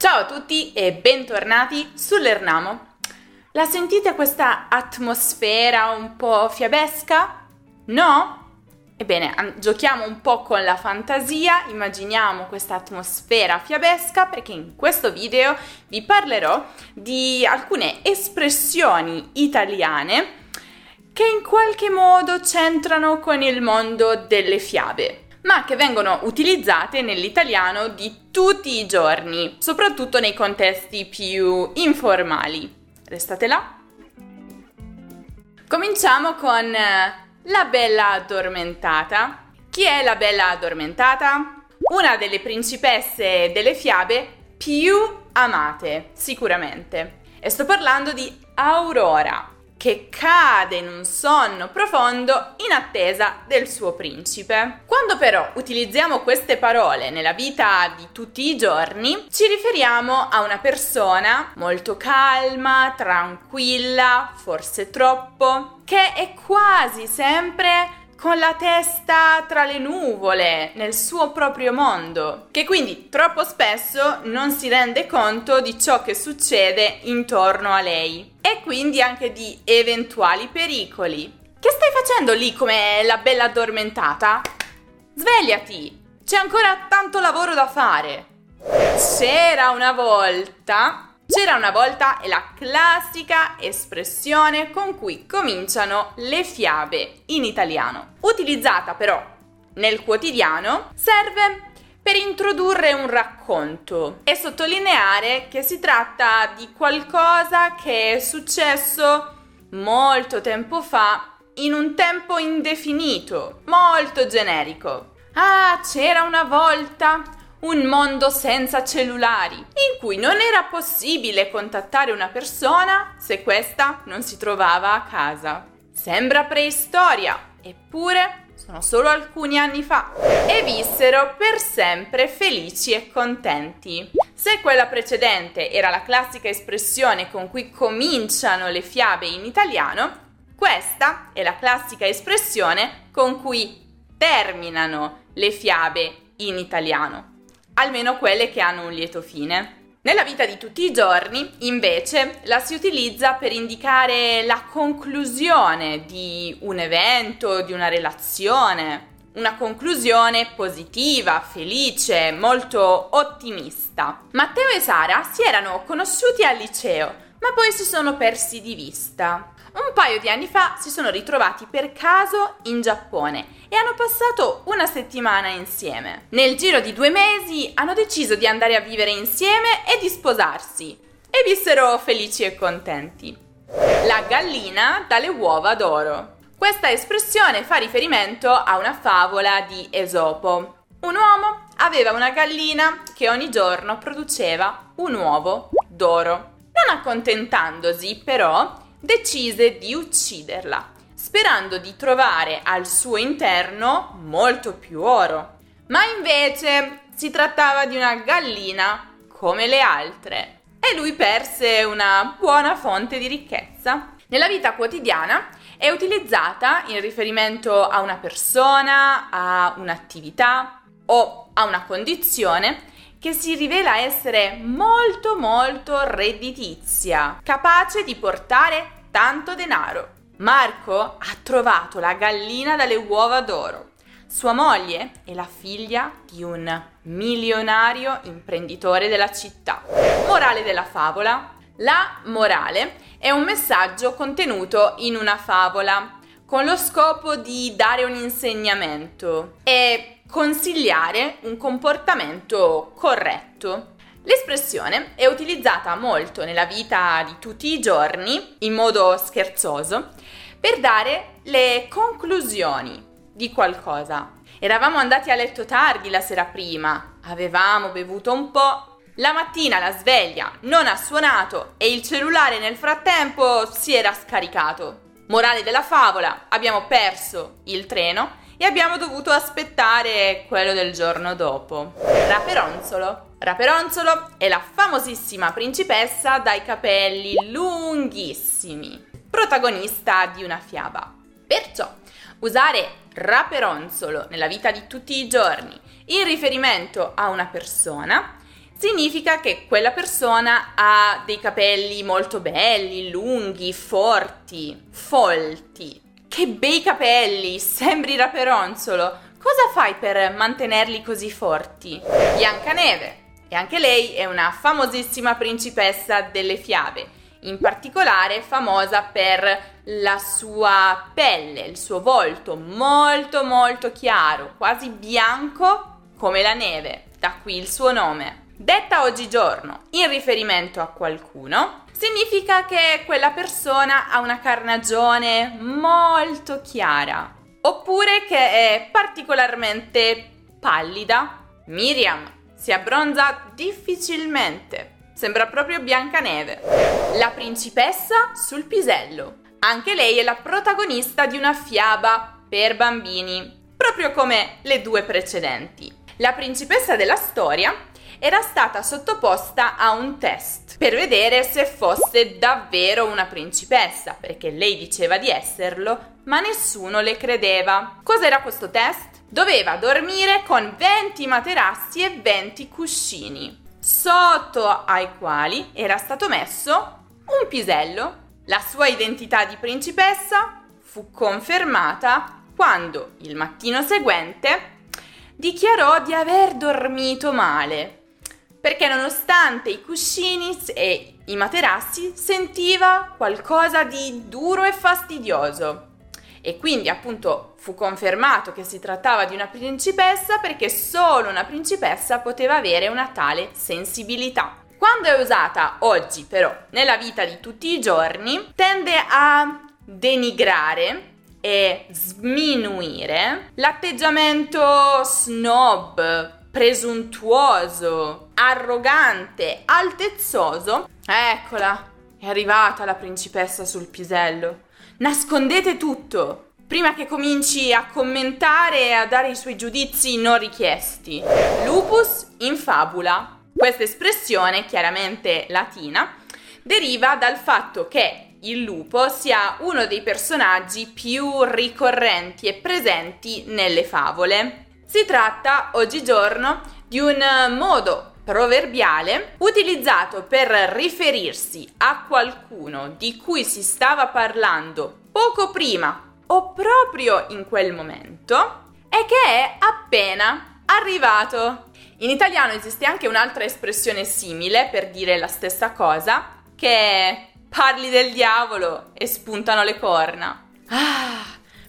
Ciao a tutti e bentornati sull'Ernamo. La sentite questa atmosfera un po' fiabesca? No? Ebbene, giochiamo un po' con la fantasia, immaginiamo questa atmosfera fiabesca perché in questo video vi parlerò di alcune espressioni italiane che in qualche modo c'entrano con il mondo delle fiabe ma che vengono utilizzate nell'italiano di tutti i giorni, soprattutto nei contesti più informali. Restate là. Cominciamo con eh, la bella addormentata. Chi è la bella addormentata? Una delle principesse delle fiabe più amate, sicuramente. E sto parlando di Aurora, che cade in un sonno profondo in attesa del suo principe. Quando però utilizziamo queste parole nella vita di tutti i giorni, ci riferiamo a una persona molto calma, tranquilla, forse troppo, che è quasi sempre con la testa tra le nuvole, nel suo proprio mondo, che quindi troppo spesso non si rende conto di ciò che succede intorno a lei e quindi anche di eventuali pericoli. Che stai facendo lì come la bella addormentata? Svegliati! C'è ancora tanto lavoro da fare. C'era una volta c'era una volta è la classica espressione con cui cominciano le fiabe in italiano. Utilizzata però nel quotidiano, serve per introdurre un racconto e sottolineare che si tratta di qualcosa che è successo molto tempo fa in un tempo indefinito, molto generico. Ah, c'era una volta un mondo senza cellulari, in cui non era possibile contattare una persona se questa non si trovava a casa. Sembra preistoria, eppure sono solo alcuni anni fa, e vissero per sempre felici e contenti. Se quella precedente era la classica espressione con cui cominciano le fiabe in italiano, questa è la classica espressione con cui terminano le fiabe in italiano almeno quelle che hanno un lieto fine. Nella vita di tutti i giorni, invece, la si utilizza per indicare la conclusione di un evento, di una relazione, una conclusione positiva, felice, molto ottimista. Matteo e Sara si erano conosciuti al liceo, ma poi si sono persi di vista. Un paio di anni fa si sono ritrovati per caso in Giappone e hanno passato una settimana insieme. Nel giro di due mesi hanno deciso di andare a vivere insieme e di sposarsi e vissero felici e contenti. La gallina dalle uova d'oro. Questa espressione fa riferimento a una favola di Esopo. Un uomo aveva una gallina che ogni giorno produceva un uovo d'oro. Non accontentandosi, però, decise di ucciderla sperando di trovare al suo interno molto più oro. Ma invece si trattava di una gallina come le altre e lui perse una buona fonte di ricchezza. Nella vita quotidiana è utilizzata in riferimento a una persona, a un'attività o a una condizione che si rivela essere molto molto redditizia, capace di portare tanto denaro. Marco ha trovato la gallina dalle uova d'oro. Sua moglie è la figlia di un milionario imprenditore della città. Morale della favola. La morale è un messaggio contenuto in una favola con lo scopo di dare un insegnamento e consigliare un comportamento corretto. L'espressione è utilizzata molto nella vita di tutti i giorni, in modo scherzoso, per dare le conclusioni di qualcosa. Eravamo andati a letto tardi la sera prima, avevamo bevuto un po', la mattina la sveglia non ha suonato e il cellulare nel frattempo si era scaricato. Morale della favola, abbiamo perso il treno e abbiamo dovuto aspettare quello del giorno dopo. Raperonzolo. Raperonzolo è la famosissima principessa dai capelli lunghissimi, protagonista di una fiaba. Perciò usare raperonzolo nella vita di tutti i giorni in riferimento a una persona significa che quella persona ha dei capelli molto belli, lunghi, forti, folti. Che bei capelli, sembri raperonzolo. Cosa fai per mantenerli così forti? Biancaneve. E anche lei è una famosissima principessa delle fiabe, in particolare famosa per la sua pelle, il suo volto molto molto chiaro, quasi bianco come la neve, da qui il suo nome. Detta oggigiorno in riferimento a qualcuno, significa che quella persona ha una carnagione molto chiara, oppure che è particolarmente pallida. Miriam si abbronza difficilmente, sembra proprio Biancaneve. La principessa sul pisello. Anche lei è la protagonista di una fiaba per bambini, proprio come le due precedenti. La principessa della storia era stata sottoposta a un test per vedere se fosse davvero una principessa, perché lei diceva di esserlo, ma nessuno le credeva. Cos'era questo test? Doveva dormire con 20 materassi e 20 cuscini, sotto ai quali era stato messo un pisello. La sua identità di principessa fu confermata quando il mattino seguente dichiarò di aver dormito male perché nonostante i cuscini e i materassi sentiva qualcosa di duro e fastidioso. E quindi appunto fu confermato che si trattava di una principessa perché solo una principessa poteva avere una tale sensibilità. Quando è usata oggi però nella vita di tutti i giorni tende a denigrare e sminuire l'atteggiamento snob, presuntuoso, arrogante, altezzoso. Eccola, è arrivata la principessa sul pisello. Nascondete tutto prima che cominci a commentare e a dare i suoi giudizi non richiesti. Lupus in fabula. Questa espressione, chiaramente latina, deriva dal fatto che il lupo sia uno dei personaggi più ricorrenti e presenti nelle favole. Si tratta oggigiorno di un modo proverbiale utilizzato per riferirsi a qualcuno di cui si stava parlando poco prima o proprio in quel momento e che è appena arrivato. In italiano esiste anche un'altra espressione simile per dire la stessa cosa, che è parli del diavolo e spuntano le corna. Ah,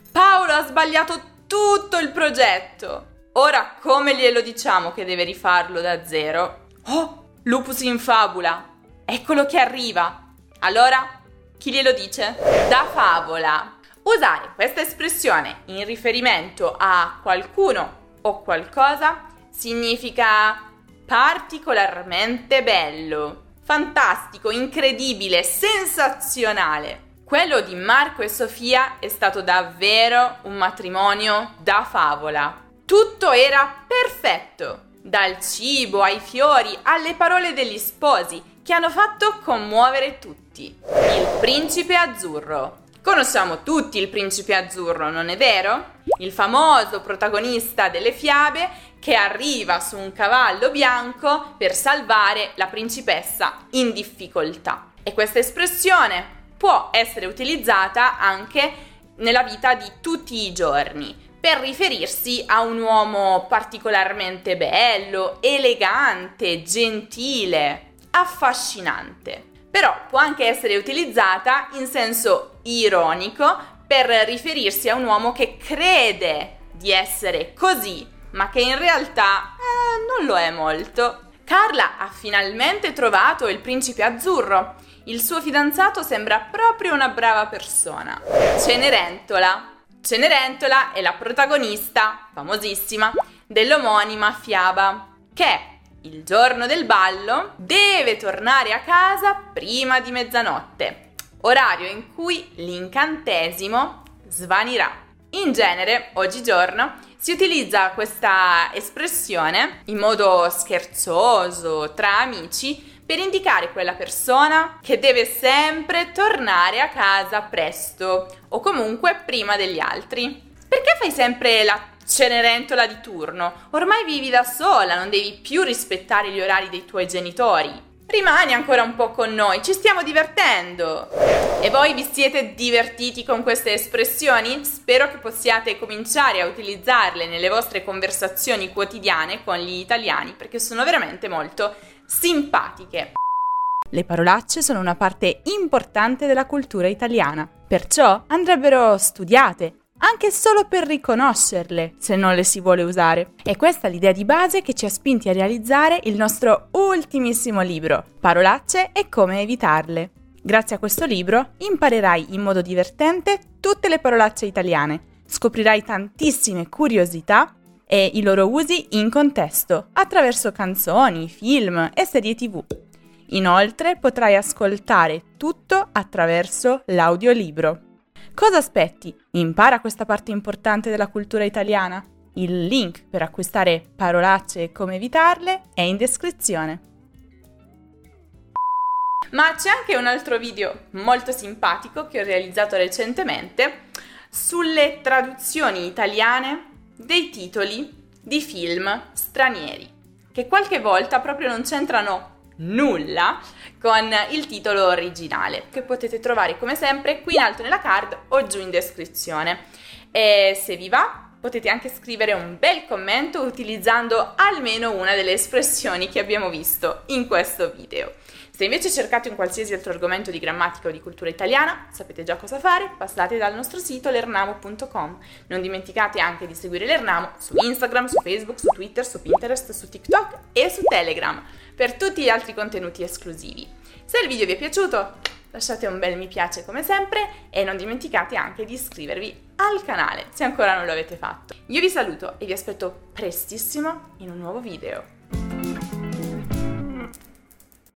Paolo ha sbagliato tutto il progetto. Ora come glielo diciamo che deve rifarlo da zero? Oh, lupus in fabula! Eccolo che arriva! Allora, chi glielo dice? Da favola! Usare questa espressione in riferimento a qualcuno o qualcosa significa particolarmente bello, fantastico, incredibile, sensazionale. Quello di Marco e Sofia è stato davvero un matrimonio da favola. Tutto era perfetto, dal cibo ai fiori alle parole degli sposi che hanno fatto commuovere tutti. Il principe azzurro. Conosciamo tutti il principe azzurro, non è vero? Il famoso protagonista delle fiabe che arriva su un cavallo bianco per salvare la principessa in difficoltà. E questa espressione può essere utilizzata anche nella vita di tutti i giorni per riferirsi a un uomo particolarmente bello, elegante, gentile, affascinante. Però può anche essere utilizzata in senso ironico per riferirsi a un uomo che crede di essere così, ma che in realtà eh, non lo è molto. Carla ha finalmente trovato il principe azzurro. Il suo fidanzato sembra proprio una brava persona. Cenerentola Cenerentola è la protagonista, famosissima, dell'omonima fiaba, che il giorno del ballo deve tornare a casa prima di mezzanotte, orario in cui l'incantesimo svanirà. In genere, oggigiorno, si utilizza questa espressione in modo scherzoso tra amici per indicare quella persona che deve sempre tornare a casa presto o comunque prima degli altri. Perché fai sempre la Cenerentola di turno, ormai vivi da sola, non devi più rispettare gli orari dei tuoi genitori. Rimani ancora un po' con noi, ci stiamo divertendo. E voi vi siete divertiti con queste espressioni? Spero che possiate cominciare a utilizzarle nelle vostre conversazioni quotidiane con gli italiani perché sono veramente molto simpatiche. Le parolacce sono una parte importante della cultura italiana, perciò andrebbero studiate, anche solo per riconoscerle se non le si vuole usare. E questa è l'idea di base che ci ha spinti a realizzare il nostro ultimissimo libro, Parolacce e come evitarle. Grazie a questo libro imparerai in modo divertente tutte le parolacce italiane, scoprirai tantissime curiosità e i loro usi in contesto, attraverso canzoni, film e serie tv. Inoltre potrai ascoltare tutto attraverso l'audiolibro. Cosa aspetti? Impara questa parte importante della cultura italiana. Il link per acquistare parolacce e come evitarle è in descrizione. Ma c'è anche un altro video molto simpatico che ho realizzato recentemente sulle traduzioni italiane dei titoli di film stranieri, che qualche volta proprio non c'entrano nulla con il titolo originale che potete trovare come sempre qui in alto nella card o giù in descrizione. E se vi va potete anche scrivere un bel commento utilizzando almeno una delle espressioni che abbiamo visto in questo video. Se invece cercate un qualsiasi altro argomento di grammatica o di cultura italiana, sapete già cosa fare, passate dal nostro sito lernamo.com. Non dimenticate anche di seguire l'Ernamo su Instagram, su Facebook, su Twitter, su Pinterest, su TikTok e su Telegram per tutti gli altri contenuti esclusivi. Se il video vi è piaciuto, lasciate un bel mi piace come sempre e non dimenticate anche di iscrivervi al canale se ancora non lo avete fatto. Io vi saluto e vi aspetto prestissimo in un nuovo video.